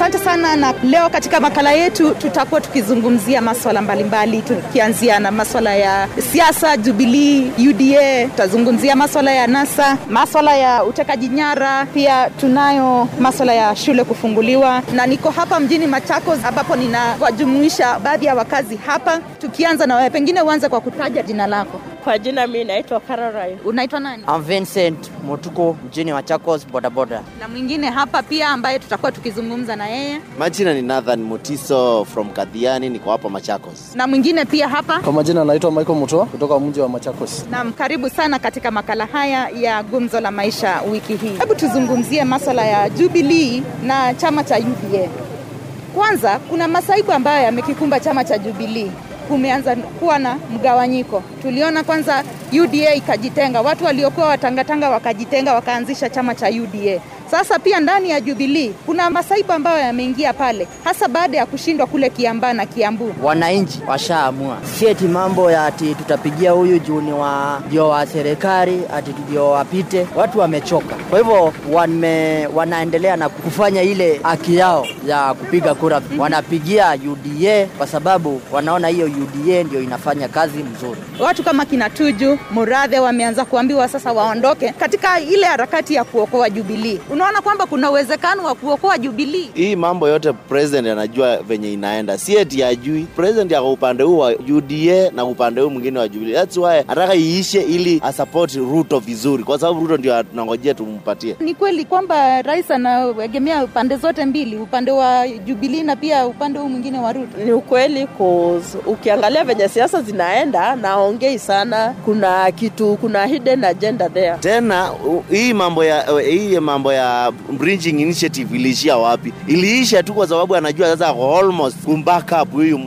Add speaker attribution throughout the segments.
Speaker 1: Asante sana, na leo katika makala yetu tutakuwa tukizungumzia maswala mbalimbali, tukianzia na maswala ya siasa, Jubilii, UDA, tutazungumzia maswala ya NASA, maswala ya utekaji nyara, pia tunayo maswala ya shule kufunguliwa, na niko hapa mjini Machakos ambapo ninawajumuisha baadhi ya wakazi hapa. Tukianza na wewe, pengine uanze kwa kutaja jina lako.
Speaker 2: Kwa jina mi naitwa Caroline.
Speaker 1: Unaitwa nani?
Speaker 3: I'm Vincent Motuko, mjini Machakos bodaboda.
Speaker 1: Na mwingine hapa pia ambaye tutakuwa tukizungumza na yeye,
Speaker 4: Majina ni Nathan Mutiso from Kadhiani, niko hapa Machakos.
Speaker 1: na mwingine pia hapa
Speaker 5: Kwa majina anaitwa Michael Mutoa kutoka mji wa Machakos.
Speaker 1: Naam, karibu sana katika makala haya ya Gumzo la Maisha wiki hii. Hebu tuzungumzie maswala ya Jubilee na chama cha UDA. Kwanza, kuna masaibu ambayo yamekikumba chama cha Jubilee. Kumeanza kuwa na mgawanyiko. Tuliona kwanza UDA ikajitenga, watu waliokuwa watangatanga wakajitenga, wakaanzisha chama cha UDA. Sasa pia ndani ya Jubilee kuna masaibu ambayo yameingia pale, hasa baada ya kushindwa kule Kiambaa na Kiambu.
Speaker 3: Wananchi washaamua, si eti mambo ya ati tutapigia huyu juu ni wa ndio wa serikali ati ndio wapite. Watu wamechoka, kwa hivyo wame, wanaendelea na kufanya ile haki yao ya kupiga kura. Wanapigia UDA kwa sababu wanaona hiyo UDA ndio inafanya kazi mzuri.
Speaker 1: Watu kama kina Tuju, Murathe wameanza kuambiwa sasa waondoke katika ile harakati ya kuokoa Jubilee. Unaona kwamba kuna uwezekano wa kuokoa Jubilee.
Speaker 4: Hii mambo yote president anajua venye inaenda, si eti ajui. President ako upande huu wa UDA na upande huu mwingine wa Jubilee. That's why anataka iishe ili asupport Ruto vizuri, kwa sababu Ruto ndio tunangojea tumpatie.
Speaker 1: Ni kweli kwamba rais anaegemea pande zote mbili, upande wa Jubilee na pia upande huu mwingine wa Ruto.
Speaker 2: Ni ukweli cause ukiangalia venye siasa zinaenda naongei sana, kuna kitu, kuna hidden agenda there.
Speaker 4: Tena hii mambo ya hii mambo ya bridging initiative iliishia wapi? Iliisha tu kwa sababu anajua sasa almost kumback up huyu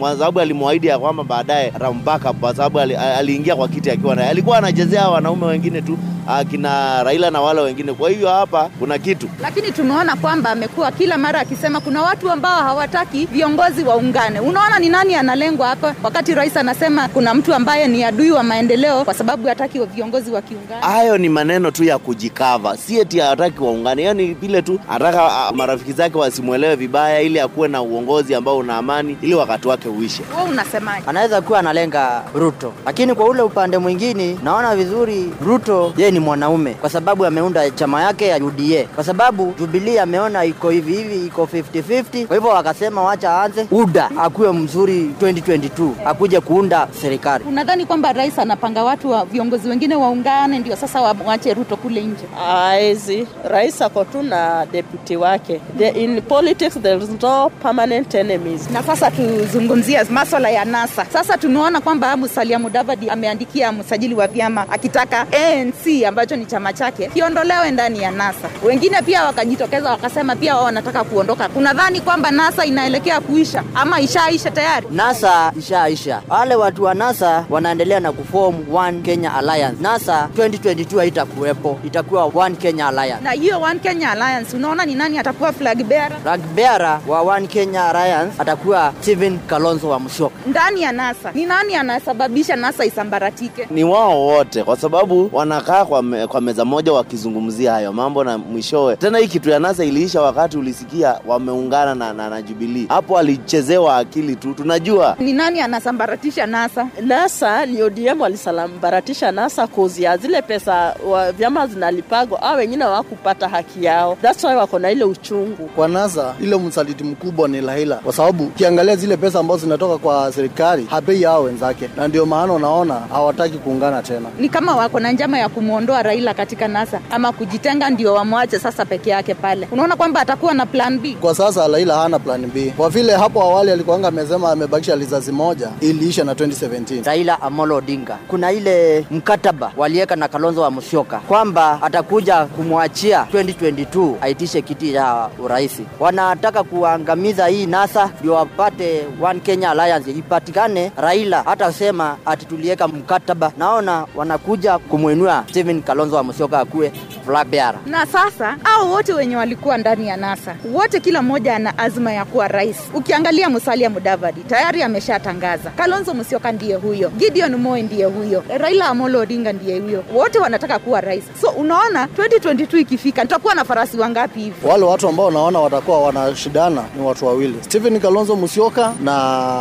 Speaker 4: kwa sababu alimwahidi ya kwamba baadaye atamback up kwa sababu ali- aliingia kwa kiti akiwa naye, alikuwa anachezea wanaume wengine tu akina Raila na wale wengine. Kwa hivyo hapa kuna kitu
Speaker 1: Lakini tumeona kwamba amekuwa kila mara akisema kuna watu ambao hawataki viongozi waungane. Unaona ni nani analengwa hapa, wakati rais anasema kuna mtu ambaye ni adui wa maendeleo kwa sababu hataki viongozi wakiungana.
Speaker 4: hayo ni maneno tu ya kujikava, si eti hawataki waungane, ni vile tu anataka ah, marafiki zake wasimwelewe vibaya, ili akuwe na uongozi ambao una amani, ili wakati wake uishe.
Speaker 1: Wewe unasemaje?
Speaker 3: Anaweza kuwa analenga Ruto, lakini kwa ule upande mwingine naona vizuri Ruto yeye ni mwanaume, kwa sababu ameunda chama yake ya UDA, kwa sababu Jubilee ameona iko hivi hivi, iko 50-50. Kwa hivyo wakasema wacha aanze UDA akuwe mzuri 2022 akuje kuunda serikali.
Speaker 1: Unadhani kwamba rais anapanga watu wa viongozi wengine waungane ndio sasa waache Ruto kule nje?
Speaker 2: Aizi, rais ako tu na deputy wake. The, in politics there is no permanent enemies.
Speaker 1: Na sasa tuzungumzie maswala ya NASA. Sasa tumeona kwamba Musalia Mudavadi ameandikia msajili wa vyama akitaka ANC ambacho ni chama chake kiondolewe ndani ya NASA. Wengine pia wakajitokeza wakasema pia wao wanataka kuondoka. Kunadhani kwamba NASA inaelekea kuisha ama ishaisha tayari?
Speaker 3: NASA ishaisha. Wale watu wa NASA wanaendelea na kuform One Kenya Alliance. NASA 2022 haitakuwepo, itakuwa One Kenya Alliance.
Speaker 1: Na hiyo One Kenya Alliance, unaona ni nani atakuwa flag bearer
Speaker 3: Flag bearer wa One Kenya Alliance atakuwa Stephen Kalonzo wa Musyoka.
Speaker 1: ndani ya NASA? Ni nani anasababisha NASA isambaratike?
Speaker 4: ni wao wote, kwa sababu wanakaa kwa, me, kwa meza moja wakizungumzia hayo mambo, na mwishowe tena hii kitu ya NASA iliisha wakati ulisikia wameungana na, na, na Jubilee. Hapo alichezewa akili tu, tunajua
Speaker 1: Ni nani anasambaratisha NASA?
Speaker 2: NASA ni ODM walisambaratisha NASA kozi ya zile pesa wa, vyama zinalipagwa au wengine hawakupata haki yao. That's why wako na ile uchungu.
Speaker 5: Kwa NASA ile msaliti mkubwa ni Raila, kwa sababu ukiangalia zile pesa ambazo zinatoka kwa serikali hapei hao wenzake, na ndio maana unaona hawataki kuungana tena.
Speaker 1: ni kama wako na njama ya kumwondoa Raila katika NASA ama kujitenga ndio wamwache sasa peke yake pale. Unaona kwamba atakuwa na plan B.
Speaker 5: Kwa sasa Raila hana plan B, kwa vile hapo awali alikuanga amesema amebakisha lizazi moja iliisha na 2017.
Speaker 3: Raila Amolo Odinga. Kuna ile mkataba waliweka na Kalonzo wa Musyoka kwamba atakuja kumwachia 2022 aitishe kiti cha urais. Wanataka kuangamiza hii NASA ndio wapate One Kenya Alliance ipatikane. Raila hata sema ati tuliweka mkataba, naona wanakuja kumwinua Stephen Kalonzo wa Musyoka akuwe flag bearer.
Speaker 1: na sasa au wote wenye walikuwa ndani ya NASA wote, kila mmoja ana azma ya kuwa rais. Ukiangalia Musalia Mudavadi tayari ameshatangaza, Kalonzo Musyoka ndiye huyo, Gideon Moi ndiye huyo, Raila Amolo Odinga ndiye huyo, wote wanataka kuwa rais. So unaona 2022 ikifika, nitakuwa na farasi wangapi hivi?
Speaker 5: Wale watu ambao naona watakuwa wanashindana ni watu wawili, Stephen Kalonzo Musyoka na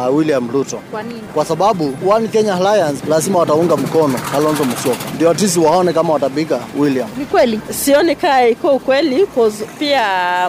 Speaker 5: William Ruto.
Speaker 1: Kwa nini?
Speaker 5: kwa sababu One Kenya Alliance lazima wataunga mkono Kalonzo Musyoka, ndio atisi waone kama watapiga William.
Speaker 1: Ni kweli
Speaker 2: sioni kaa iko ukweli cause pia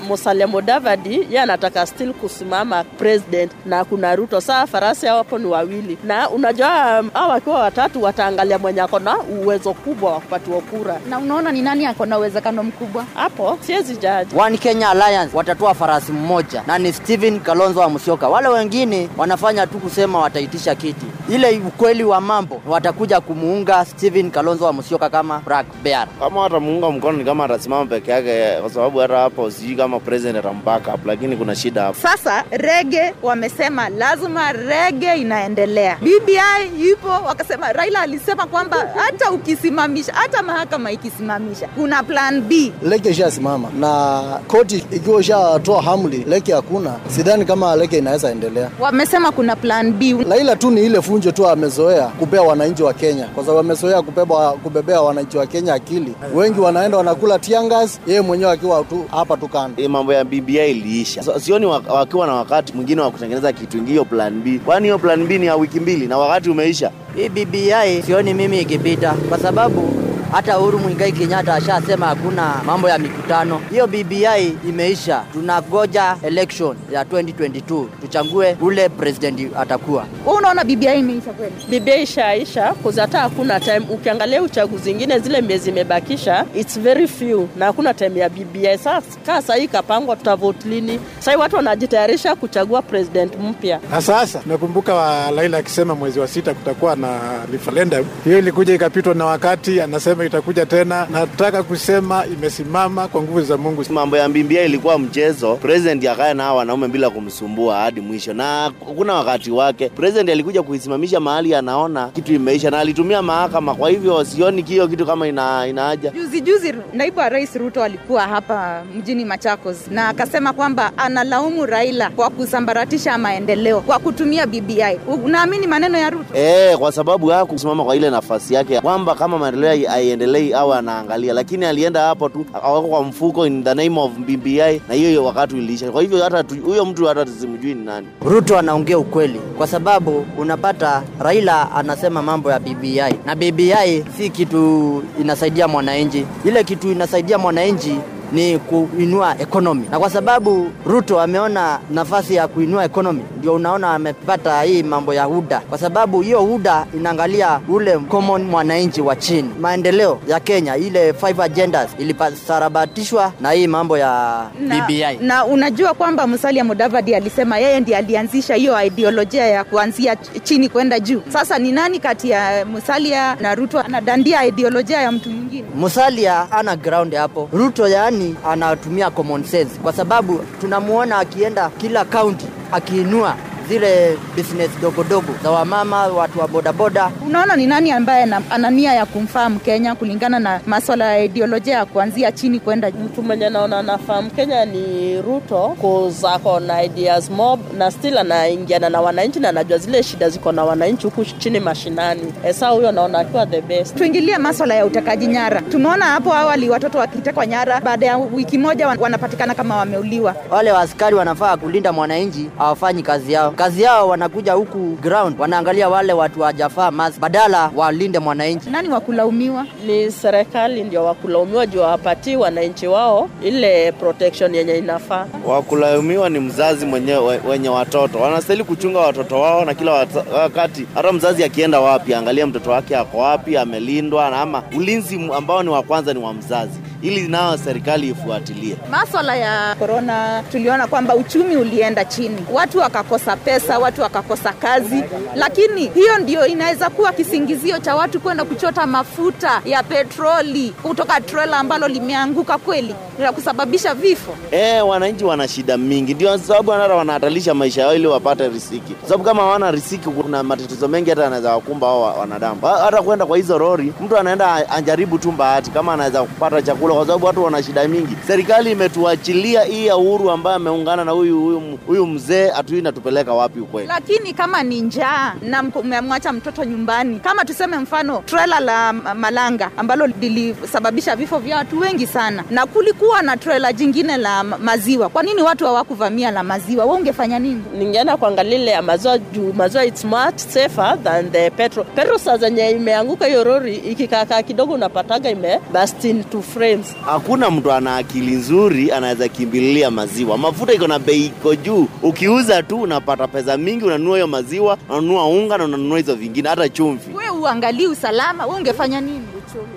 Speaker 2: Musalia Mudavadi yeye anataka still kusimama president na kuna Ruto. Saa farasi hao hapo ni wawili, na unajua hao wakiwa watatu wataangalia mwenye ako na uwezo kubwa wa kupatiwa kura.
Speaker 1: na unaona ni nani ako na uwezekano mkubwa?
Speaker 2: Hapo siwezi jaji.
Speaker 3: One Kenya Alliance watatoa farasi mmoja na ni Stephen Kalonzo wa Musyoka. Wale wengine wanafanya tu kusema wataitisha kiti. Ile ukweli wa mambo watakuja kumuunga Stephen Kalonzo wa Musyoka kama flag bearer.
Speaker 4: kama watamuunga mkono ni kama atasimama peke yake, kwa sababu hata hapo sijui kama president atambaka hapo, lakini kuna shida hapo.
Speaker 1: Sasa rege wamesema lazima rege inaendelea. BBI ipo, wakasema Raila alisema kwamba hata ukisimamisha, hata mahakama ikisimamisha, kuna plan B.
Speaker 5: Leke ishasimama na koti ikiwa ishatoa hamli, leke hakuna, sidhani kama leke inaweza endelea.
Speaker 1: Wamesema kuna plan B.
Speaker 5: Laila tu ni ile funjo tu amezoea kupea wananchi wa Kenya, kwa sababu amezoea kubeba kubebea wananchi wa Kenya akili. Wengi wanaenda wanakula tiangas, yeye mwenyewe akiwa tu hapa tu kando.
Speaker 4: Hii mambo ya BBI iliisha. So, sioni wakiwa na wakati mwingine wa kutengeneza kitu ingine, hiyo plan B. Kwani hiyo plan B ni ya wiki mbili na wakati umeisha.
Speaker 3: Hii BBI sioni mimi ikipita kwa sababu hata Uhuru Muigai Kenyatta ashasema hakuna mambo ya mikutano. Hiyo BBI imeisha, tunagoja election ya 2022 tuchague ule president atakuwa.
Speaker 1: Wewe unaona BBI imeisha kweli?
Speaker 2: BBI ishaisha kuzi hata hakuna time. Ukiangalia uchaguzi ingine zile miezi imebakisha, it's very few na hakuna time ya BBI. Sasa kaa sahii kapangwa, tutavote lini? Sahii watu wanajitayarisha kuchagua president mpya.
Speaker 6: Na sasa nakumbuka wa Laila akisema mwezi wa sita kutakuwa na referendum. Hiyo ilikuja ikapitwa na wakati, anasema itakuja tena. Nataka kusema imesimama kwa nguvu za Mungu.
Speaker 4: Mambo ya Mbimbia ilikuwa mchezo, president akae na wanaume bila kumsumbua hadi mwisho, na kuna wakati wake. President alikuja kuisimamisha mahali anaona kitu imeisha, na alitumia mahakama. Kwa hivyo sioni hiyo kitu kama ina, inaaja.
Speaker 1: Juzi juzi naibu wa rais Ruto alikuwa hapa mjini Machakos na akasema kwamba analaumu Raila kwa kusambaratisha maendeleo kwa kutumia BBI. Unaamini maneno ya Ruto?
Speaker 4: Eh, kwa sababu ya kusimama kwa ile nafasi yake kwamba kama maendeleo haiendelei au anaangalia, lakini alienda hapo tu akaweka kwa mfuko in the name of BBI, na hiyo wakati iliisha. Kwa hivyo hata huyo mtu hata tusimjui ni nani.
Speaker 3: Ruto anaongea ukweli kwa sababu unapata Raila anasema mambo ya BBI na BBI si kitu inasaidia mwananchi. Ile kitu inasaidia mwananchi ni kuinua ekonomi, na kwa sababu Ruto ameona nafasi ya kuinua ekonomi, ndio unaona amepata hii mambo ya UDA, kwa sababu hiyo UDA inaangalia ule common mwananchi wa chini. Maendeleo ya Kenya, ile five agendas ilipasarabatishwa na hii mambo ya
Speaker 1: na,
Speaker 3: BBI.
Speaker 1: na unajua kwamba Musalia Mudavadi alisema yeye ndiye alianzisha hiyo ideolojia ya kuanzia chini kwenda juu. Sasa ni nani kati ya Musalia na Ruto anadandia ideolojia ya mtu mwingine?
Speaker 3: Musalia ana ground hapo. Ruto yaani anatumia common sense, kwa sababu tunamuona akienda kila kaunti akiinua zile business dogo dogo za wamama, watu wa bodaboda.
Speaker 1: Unaona ni nani ambaye ana- nia ya kumfaa Mkenya kulingana na maswala ya ideolojia ya kuanzia chini kwenda juu?
Speaker 2: mtu mwenye naona anafaa Kenya ni Ruto kuzako na ideas mob na still anaingiana na wananchi na anajua zile shida ziko na wananchi huku chini mashinani. Esa huyo naona akiwa the best.
Speaker 1: Tuingilie maswala ya utekaji nyara. Tumeona hapo awali watoto wakitekwa nyara, baada ya wiki moja wanapatikana kama wameuliwa.
Speaker 3: Wale waaskari wanafaa kulinda mwananchi, hawafanyi kazi yao. Kazi yao wanakuja huku ground, wanaangalia wale watu wajafaa mas, badala walinde mwananchi.
Speaker 1: Nani wakulaumiwa?
Speaker 2: Ni serikali ndio wakulaumiwa juu hawapatii wananchi wao ile protection yenye inafaa.
Speaker 4: Wakulaumiwa ni mzazi mwenyewe wenye watoto, wanastahili kuchunga watoto wao na kila wakati. Hata mzazi akienda wapi, angalia mtoto wake ako wapi, amelindwa, ama ulinzi ambao ni wa kwanza ni wa mzazi, ili nao serikali ifuatilie.
Speaker 1: Maswala ya korona, tuliona kwamba uchumi ulienda chini, watu wakakosa pesa, watu wakakosa kazi, lakini hiyo ndio inaweza kuwa kisingizio cha watu kwenda kuchota mafuta ya petroli kutoka trela ambalo limeanguka kweli na kusababisha vifo.
Speaker 4: E, wananchi wana shida mingi, ndio sababu hata wanahatarisha maisha yao ili wapate risiki, sababu kama hawana risiki, kuna matatizo mengi hata anaweza wakumba hao wanadamu. Hata kwenda kwa hizo rori, mtu anaenda ajaribu tu bahati, kama anaweza kupata chakula Kwa sababu watu wana shida mingi. Serikali imetuachilia hii ya Uhuru ambaye ameungana na huyu huyu huyu mzee, hatujui inatupeleka wapi ukweli.
Speaker 1: lakini kama ni njaa na umemwacha mtoto nyumbani, kama tuseme mfano trela la Malanga ambalo lilisababisha vifo vya watu wengi sana, na kulikuwa na trela jingine la maziwa, kwa nini watu hawakuvamia la maziwa? Wewe ungefanya nini?
Speaker 2: ningeenda kuangalia ile ya maziwa juu maziwa it's much safer than the petrol. Petrol saa zenye imeanguka hiyo lori ikikaakaa kidogo unapataga ime into frames.
Speaker 4: Hakuna mtu ana akili nzuri anaweza kimbililia maziwa. Mafuta iko na bei iko juu, ukiuza tu unapata pesa mingi, unanunua hiyo maziwa, unanunua unga na unanunua hizo vingine, hata chumvi.
Speaker 1: Wewe uangalii usalama, wewe ungefanya nini?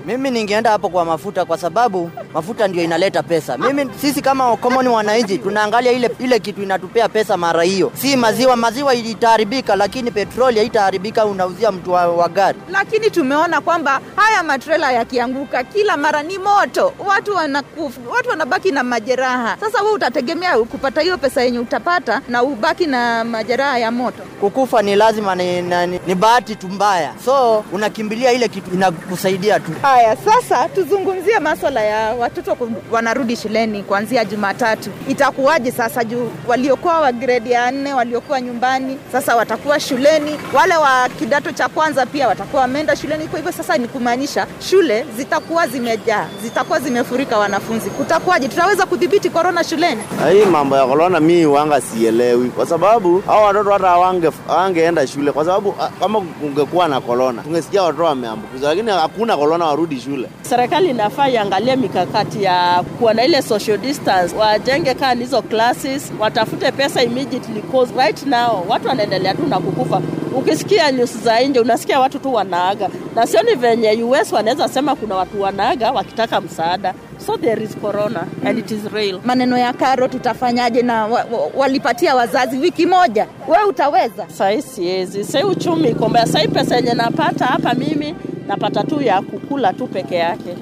Speaker 3: Mimi ningeenda hapo kwa mafuta kwa sababu mafuta ndio inaleta pesa. Mimi sisi kama common wananchi tunaangalia ile ile kitu inatupea pesa mara hiyo, si maziwa. Maziwa itaharibika, lakini petroli haitaharibika, unauzia mtu wa, wa gari.
Speaker 1: lakini tumeona kwamba haya matrela yakianguka kila mara ni moto, watu wanakufa, watu wanabaki na majeraha. Sasa wewe utategemea kupata hiyo pesa yenye utapata na ubaki na majeraha ya moto.
Speaker 3: Kukufa ni lazima, ni, ni, ni, ni bahati tu mbaya, so unakimbilia ile kitu inakusaidia tu.
Speaker 1: Haya, sasa tuzungumzie maswala ya watoto wanarudi shuleni kuanzia Jumatatu. Itakuwaje sasa juu waliokuwa wa gredi ya nne waliokuwa nyumbani sasa watakuwa shuleni, wale wa kidato cha kwanza pia watakuwa wameenda shuleni. Kwa hivyo sasa ni kumaanisha shule zitakuwa zimejaa, zitakuwa zimefurika wanafunzi. Kutakuwaje? Tutaweza kudhibiti korona shuleni?
Speaker 4: Hii mambo ya korona mi wanga sielewi, kwa sababu hao watoto hata hawange hawangeenda shule, kwa sababu ah, kama kungekuwa na korona tungesikia watoto wameambukizwa, lakini hakuna korona, warudi shule.
Speaker 2: Serikali inafaa iangalie mikakati ya kuwa na ile social distance, wajenge kaa hizo classes, watafute pesa immediately cause right now watu wanaendelea tu na kukufa. Ukisikia news za nje unasikia watu tu wanaaga, na sioni venye US wanaweza sema kuna watu wanaaga wakitaka msaada. So there is corona and it is real.
Speaker 1: Maneno ya karo tutafanyaje? Na wa, wa, walipatia wazazi wiki moja, we utaweza?
Speaker 2: Sahii siwezi, sahii uchumi iko mbaya. Sahii pesa yenye napata hapa mimi napata tu ya kukula tu peke yake.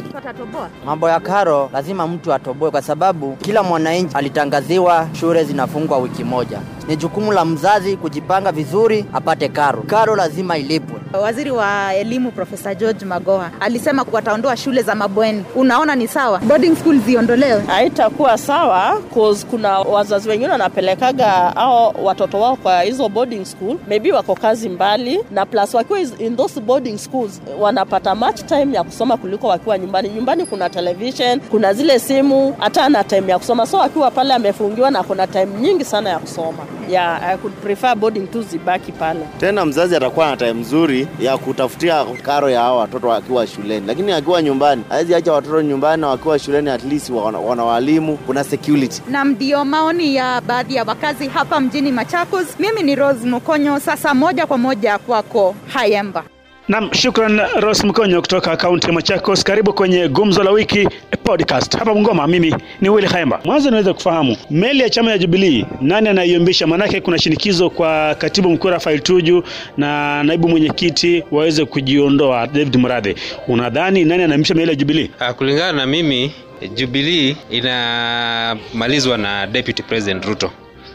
Speaker 3: Mambo ya karo lazima mtu atoboe, kwa sababu kila mwananchi alitangaziwa shule zinafungwa wiki moja. Ni jukumu la mzazi kujipanga vizuri apate karo. Karo lazima ilipwe.
Speaker 1: Waziri wa elimu Profesa George Magoha alisema wataondoa shule za mabweni. Unaona ni sawa boarding school ziondolewe?
Speaker 2: haitakuwa sawa cause kuna wazazi wengine wanapelekaga au watoto wao kwa hizo boarding school maybe wako kazi mbali na plus wakiwa in those boarding schools wanapata much time ya kusoma kuliko wakiwa nyumbani nyumbani kuna television kuna zile simu hata ana time ya kusoma so akiwa pale amefungiwa na kuna time nyingi sana ya kusoma yeah, I could prefer boarding tu zibaki pale
Speaker 4: Tena mzazi atakuwa na time nzuri ya kutafutia karo ya hao watoto wakiwa shuleni, lakini akiwa nyumbani hawezi acha watoto nyumbani, na wakiwa shuleni at least wana, wana walimu, kuna security.
Speaker 1: na ndio maoni ya baadhi ya wakazi hapa mjini Machakos. Mimi ni Rose Mukonyo, sasa moja kwa moja kwako Hayemba.
Speaker 7: Nam, shukran Rose Mkonyo kutoka kaunti ya Machakos. Karibu kwenye Gumzo la Wiki podcast hapa Bungoma. Mimi ni Willy Khaemba. Mwanzo niweze kufahamu meli ya chama ya Jubilee, nani anaiumbisha? Maanake kuna shinikizo kwa katibu mkuu Rafael Tuju na naibu mwenyekiti waweze kujiondoa, David Murathe. Unadhani nani anaiumbisha meli ya Jubilee?
Speaker 8: Ah, kulingana na mimi Jubilee inamalizwa na Deputy President Ruto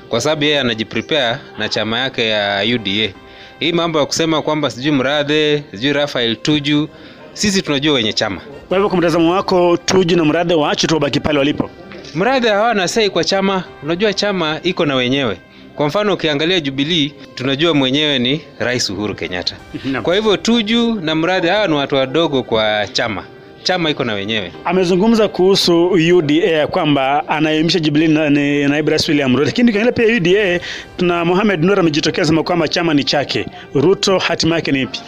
Speaker 8: kwa sababu yeye anajiprepare na chama yake ya UDA. Hii mambo ya kusema kwamba sijui Mradhe sijui Rafael Tuju, sisi tunajua wenye chama.
Speaker 7: Kwa hivyo, kwa mtazamo wako, Tuju na Mradhe waache tu wabaki pale walipo?
Speaker 8: Mradhe hawana sei kwa chama, unajua chama iko na wenyewe. Kwa mfano ukiangalia Jubilee tunajua mwenyewe ni Rais Uhuru Kenyatta. Kwa hivyo Tuju na Mradhe hawa ni watu wadogo kwa chama, chama iko na wenyewe.
Speaker 7: amezungumza kuhusu UDA kwamba anayumisha Jubilee na- ni naibu rais William Ruto, lakini ukiangalia pia UDA tuna Mohamed Nur amejitokeza sema kwamba chama ni chake. Ruto hatima yake ni ipi?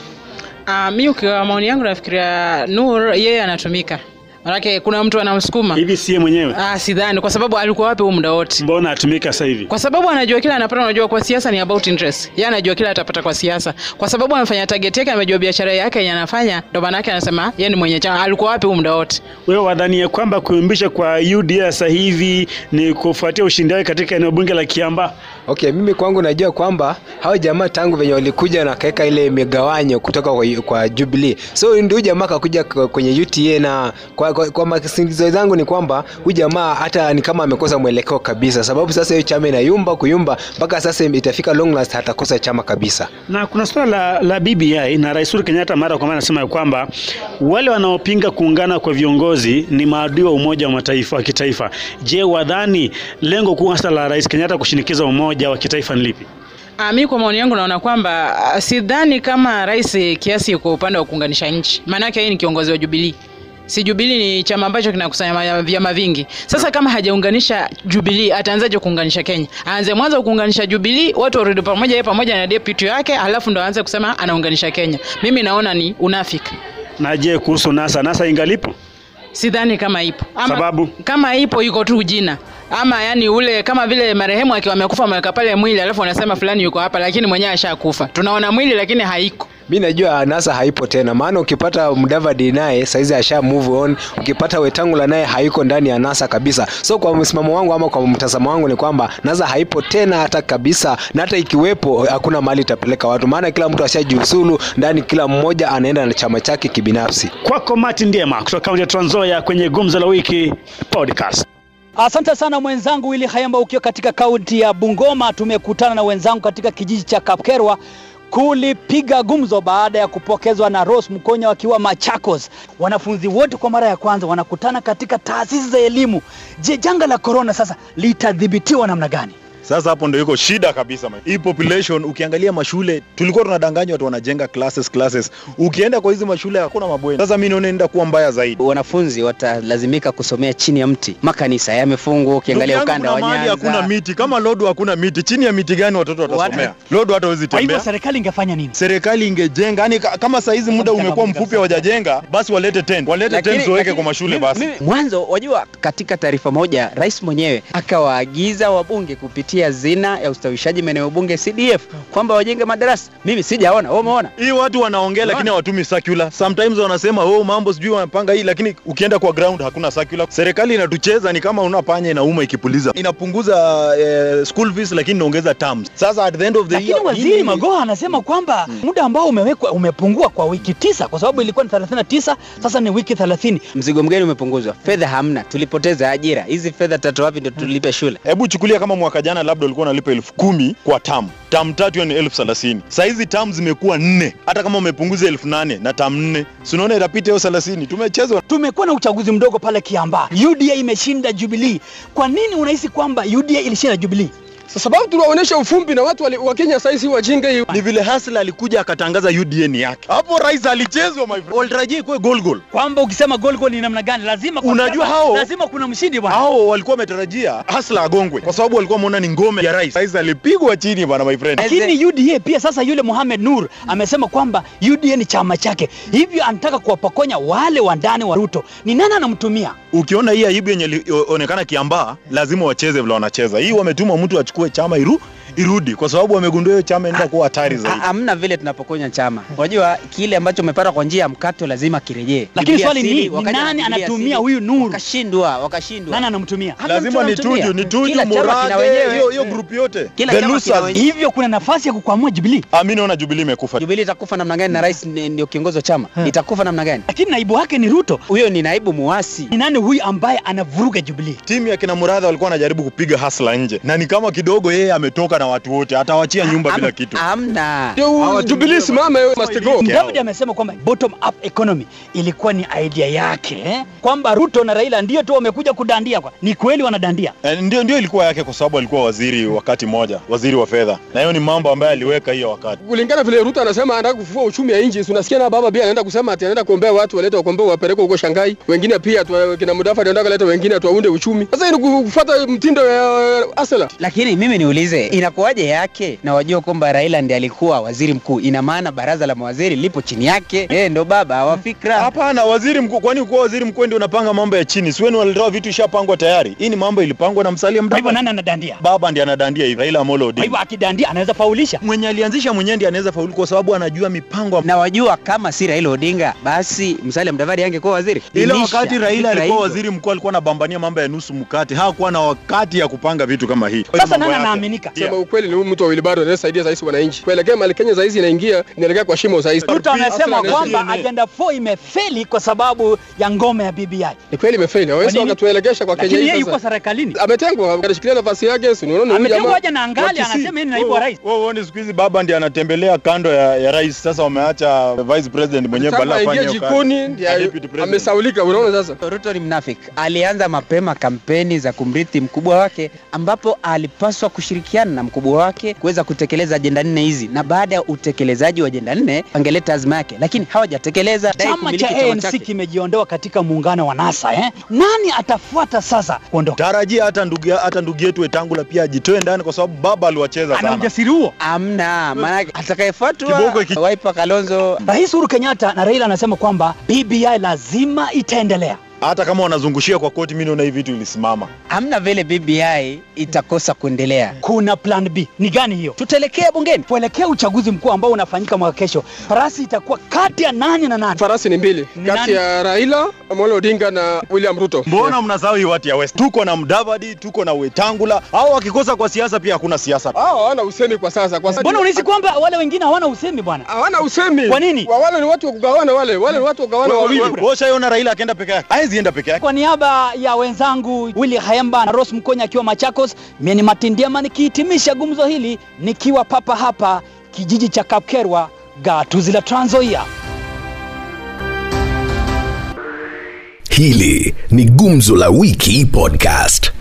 Speaker 9: Uh, mi ukiwa maoni yangu nafikiria Nur yeye anatumika manake kuna mtu anamsukuma.
Speaker 7: Hivi siye mwenyewe,
Speaker 9: Ah, sidhani. Kwa sababu alikuwa wapi huu muda wote?
Speaker 7: Mbona atumika sasa hivi?
Speaker 9: kwa sababu anajua kila anapata unajua kwa siasa ni about interest. Yeye anajua kila atapata kwa siasa. Kwa sababu amefanya target yake amejua biashara yake yenye anafanya ndio maana yake anasema yeye ni mwenye chama. Alikuwa wapi huu muda wote?
Speaker 7: Wewe wadhania kwamba kuimbisha kwa UDA sasa hivi ni kufuatia ushindi wake katika eneo bunge la Kiamba?
Speaker 10: Okay, mimi kwangu najua kwamba hao jamaa tangu venye walikuja na kaeka ile migawanyo kutoka kwa, kwa Jubilee. So ndio jamaa kakuja kwenye UTA na kwa, kwa, kwa masingizo zangu ni kwamba huyu jamaa hata ni kama amekosa mwelekeo kabisa, sababu sasa hiyo chama inayumba kuyumba mpaka sasa itafika long last hatakosa chama kabisa.
Speaker 7: Na kuna suala la, la BBI na Rais Uhuru Kenyatta mara kwa mara anasema kwamba wale wanaopinga kuungana kwa viongozi ni maadui wa Umoja wa Mataifa wa kitaifa. Je, wadhani lengo kuu hasa la Rais Kenyatta kushinikiza umoja wa kitaifa ni lipi?
Speaker 9: Ah, mi kwa maoni yangu naona kwamba ah, sidhani kama rais kiasi kwa upande wa kuunganisha nchi, maanake yeye ni kiongozi wa Jubilii. Si Jubilii ni chama ambacho kinakusanya vyama vingi. Sasa kama hajaunganisha Jubilii, ataanzaje kuunganisha Kenya? Aanze mwanzo kuunganisha Jubilii, watu warudi pamoja, yeye pamoja na deputy yake, alafu ndo aanze kusema anaunganisha Kenya. Mimi naona ni unafiki.
Speaker 7: Na je, kuhusu NASA, NASA ingalipo?
Speaker 9: Sidhani kama ipo. Ama,
Speaker 7: Sababu?
Speaker 9: kama ipo iko tu jina ama yani ule kama vile marehemu akiwa amekufa ameweka pale mwili alafu anasema fulani yuko hapa lakini mwenyewe ashakufa. Tunaona mwili lakini haiko.
Speaker 10: Mi najua nasa haipo tena maana ukipata mdavadi naye saizi asha move on ukipata wetangula naye haiko ndani ya nasa kabisa. So kwa msimamo wangu ama kwa mtazamo wangu ni kwamba nasa haipo tena hata kabisa na hata ikiwepo hakuna mahali itapeleka watu. Maana kila mtu ashajiusulu ndani kila mmoja anaenda na chama chake kibinafsi.
Speaker 7: Kwako Martin Ndiema kutoka kaunti ya Trans Nzoia kwenye Gumzo la Wiki podcast.
Speaker 11: Asante sana mwenzangu Willy Hayamba, ukiwa katika kaunti ya Bungoma. Tumekutana na wenzangu katika kijiji cha Kapkerwa kulipiga gumzo baada ya kupokezwa na Rose Mkonya wakiwa Machakos. Wanafunzi wote kwa mara ya kwanza wanakutana katika taasisi za elimu. Je, janga la korona sasa litadhibitiwa namna gani?
Speaker 12: Sasa hapo ndio iko shida kabisa. Hii population ukiangalia mashule tulikuwa tunadanganywa watu wanajenga classes classes. Ukienda kwa hizi mashule hakuna mabweni. Sasa mimi naona inaenda kuwa mbaya zaidi.
Speaker 13: Wanafunzi watalazimika kusomea chini ya mti. Makanisa yamefungwa, ukiangalia ukanda wa Nyanza.
Speaker 12: hakuna miti. Kama Lodo hakuna miti, chini ya miti gani watoto watasomea? Lodo hata hawezi
Speaker 11: Kwa hivyo serikali ingefanya nini?
Speaker 12: Serikali ingejenga, Yaani kama saa hizi muda umekuwa mfupi hawajajenga, basi walete tent. Walete tent waweke kwa mashule basi.
Speaker 13: Mwanzo wajua, katika taarifa moja rais mwenyewe akawaagiza wabunge kupitia zina ya ustawishaji maeneo bunge CDF kwamba wajenge madarasa. Mimi sijaona, wewe umeona?
Speaker 12: Hii watu wanaongea lakini hawatumi circular. Sometimes wanasema oh, mambo sijui wanapanga hii, lakini ukienda kwa ground hakuna circular. Serikali inatucheza ni kama una panya inauma ikipuliza. Inapunguza eh, school fees lakini inaongeza terms. Sasa at the end of the
Speaker 11: Lakini
Speaker 12: year
Speaker 11: waziri
Speaker 12: hii-
Speaker 11: Magoha anasema kwamba muda ambao umewekwa umepungua kwa wiki tisa, kwa sababu ilikuwa ni 39 sasa ni wiki 30.
Speaker 13: Mzigo mgeni umepunguzwa, fedha hamna, tulipoteza ajira. Hizi fedha tatu wapi ndio tulipe shule?
Speaker 12: Hebu chukulia kama mwaka jana labda ulikuwa unalipa elfu kumi kwa tam tam tatu hiyo ni elfu thelathini. Sahizi tam zimekuwa nne. Hata kama umepunguza elfu nane na tam nne. Sinaona itapita hiyo thelathini? Tumechezwa.
Speaker 11: Tumekuwa na uchaguzi mdogo pale Kiambaa, UDA imeshinda jubilii Kwa nini unahisi kwamba UDA ilishinda Jubilee?
Speaker 14: Sababu tunaonyesha ufumbi na watu wa Kenya saizi wajinga hiyo.
Speaker 12: ni vile Hasla alikuja akatangaza UDN yake hapo rais alichezwa my friend walitarajia ikuwe goal goal
Speaker 11: Kwamba ukisema goal goal ni namna gani? Lazima kwa
Speaker 12: Unajua hao-
Speaker 11: lazima kuna mshindi bwana.
Speaker 12: hao walikuwa wametarajia Hasla agongwe kwa sababu walikuwa wameona ni ngome ya rais rais alipigwa chini bwana my friend
Speaker 11: Lakini UDA pia sasa, yule Mohamed Nur amesema kwamba UDA ni chama chake, hivyo anataka kuwapokonya wale wa ndani wa Ruto. Ni nani anamtumia?
Speaker 12: ukiona hii aibu yenye onekana Kiambaa, lazima wacheze vile wanacheza. Hii wametuma mtu achukue chama iru, irudi, kwa sababu wamegundua hiyo chama inaenda kuwa hatari zaidi.
Speaker 13: Hamna vile tunapokonya chama. Unajua kile ambacho umepata kwa njia ya mkato lazima kirejee.
Speaker 11: Lakini swali ni ni nani anatumia huyu Nuru?
Speaker 13: Wakashindwa, wakashindwa.
Speaker 11: Nani anamtumia?
Speaker 12: Lazima ni. Tuju, ni Tuju, Murage, hiyo hiyo group yote. The losers.
Speaker 11: Hivyo kuna nafasi ya kukwamua Jubilee.
Speaker 12: Ah, mimi naona Jubilee imekufa.
Speaker 13: Jubilee itakufa namna gani na rais ndio kiongozi wa chama? Itakufa namna gani?
Speaker 11: Lakini naibu wake ni Ruto.
Speaker 13: Huyo ni naibu muasi.
Speaker 11: Ni nani huyu ambaye anavuruga Jubilee?
Speaker 12: Timu ya kina Muradha walikuwa wanajaribu kupiga Hasla nje, na ni kama kidogo yeye ametoka na watu wote, atawachia nyumba bila kitu.
Speaker 13: Hamna.
Speaker 14: Jubilee simame must go.
Speaker 11: David amesema kwamba bottom up economy ilikuwa ni idea yake eh? kwamba Ruto na Raila ndio tu wamekuja kudandia kwa. Ni kweli wanadandia.
Speaker 12: Eh, Ndio, ndio ilikuwa yake, kwa sababu alikuwa waziri wakati moja, waziri wa fedha, na hiyo ni mambo ambayo aliweka hiyo wakati.
Speaker 14: Kulingana vile Ruto anasema anataka kufufua uchumi wa nchi, unasikia na baba pia anaenda kusema ati anaenda kuombea watu walete wakombea wapeleke huko Shanghai. Wengine pia tu, kina Mudafa anataka kuleta wengine tuwaunde uchumi. Sasa ni kufuata mtindo wa Asela.
Speaker 13: Lakini mimi niulize, inakuwaje yake na wajua kwamba Raila ndiye alikuwa waziri mkuu? Ina maana baraza la mawaziri lipo chini yake, yeye ndo baba wa fikra.
Speaker 12: Hapana, waziri mkuu, kwani ukuwa waziri mkuu ndio unapanga mambo ya chini? Siweni walitoa vitu ishapangwa tayari. Hii ni mambo ilipangwa na Msalia
Speaker 11: Kwa hivyo
Speaker 12: Mudavadi.
Speaker 11: nani anadandia?
Speaker 12: Baba ndiye anadandia hivi, Raila Amolo Odinga.
Speaker 11: hivyo akidandia anaweza faulisha.
Speaker 12: Mwenye alianzisha mwenyewe ndiye anaweza faulu kwa sababu anajua mipango.
Speaker 13: Na wajua kama si Raila Odinga, basi Msalia Mudavadi angekuwa waziri. Ila
Speaker 12: wakati Raila alikuwa waziri mkuu alikuwa anabambania mambo ya nusu mkate, hakuwa na wakati ya kupanga vitu kama hii.
Speaker 11: Sasa nani anaaminika?
Speaker 14: Sema ukweli ni mtu wa wilibaro anayesaidia zaisi wananchi kuelekea mali Kenya zaisi inaingia inaelekea kwa shimo zaisi.
Speaker 11: Ruto anasema kwamba agenda 4 imefeli kwa sababu ya ngome ya BBI.
Speaker 14: ni kweli imefeli, hawezi wakatuelekesha kwa Kenya
Speaker 11: Lakini yeye yuko serikalini.
Speaker 14: Ametengwa, anashikilia nafasi yake, si unaona huyu
Speaker 11: Ametengwa aje na angali anasema yeye ni naibu wa rais.
Speaker 12: Wewe uone siku hizi baba ndiye anatembelea kando ya, ya rais. Sasa wameacha vice president mwenyewe bala afanye
Speaker 14: jikoni amesaulika, unaona sasa.
Speaker 13: Ruto ni mnafiki. Alianza mapema kampeni za kumrithi mkubwa wake, ambapo alipaswa kushirikiana na mkubwa wake kuweza kutekeleza ajenda nne hizi, na baada ya utekelezaji wa ajenda nne angeleta azma yake, lakini hawajatekeleza.
Speaker 11: Chama
Speaker 13: kumiliki
Speaker 11: cha ANC kimejiondoa katika muungano wa NASA eh? Nani atafuata sasa kuondoka?
Speaker 12: Tarajia hata ndugu hata ndugu yetu Wetangula pia ajitoe ndani kwa sababu baba aliwacheza
Speaker 11: Ana ujasiri huo?
Speaker 13: Amna, maana atakayefuatwa Wiper Kalonzo
Speaker 11: Rais Uhuru Kenyatta na Raila anasema kwamba BBI lazima itaendelea.
Speaker 12: Hata kama wanazungushia kwa koti, mimi naona hii vitu ilisimama.
Speaker 13: amna vile BBI itakosa kuendelea.
Speaker 11: Kuna plan B. Ni gani hiyo? Tutaelekea bungeni kuelekea uchaguzi mkuu ambao unafanyika mwaka kesho. Farasi itakuwa kati ya nani na nani?
Speaker 14: Farasi ni mbili kati ya Raila Amolo Odinga na William Ruto.
Speaker 12: Mbona mnasahau hii watu ya West? Tuko na Mdavadi, tuko na Wetangula. Hao wakikosa kwa siasa pia hakuna siasa.
Speaker 14: Hao hawana usemi kwa sasa. Kwa
Speaker 11: Mbona unahisi kwamba wale wengine hawana usemi bwana?
Speaker 14: hawana usemi?
Speaker 11: Kwa nini?
Speaker 14: Wale ni watu wa kugawana, wale wale ni watu wa kugawana wawili.
Speaker 12: Washaiona Raila akienda peke yake, hawezi enda peke yake.
Speaker 11: Kwa niaba ya wenzangu Willy Hayemba na Rose Mkonya akiwa Machakos, mimi ni Matindiama nikihitimisha gumzo hili nikiwa papa hapa kijiji cha Kapkerwa, gatuzi la Trans Nzoia.
Speaker 15: Hili ni Gumzo la Wiki Podcast.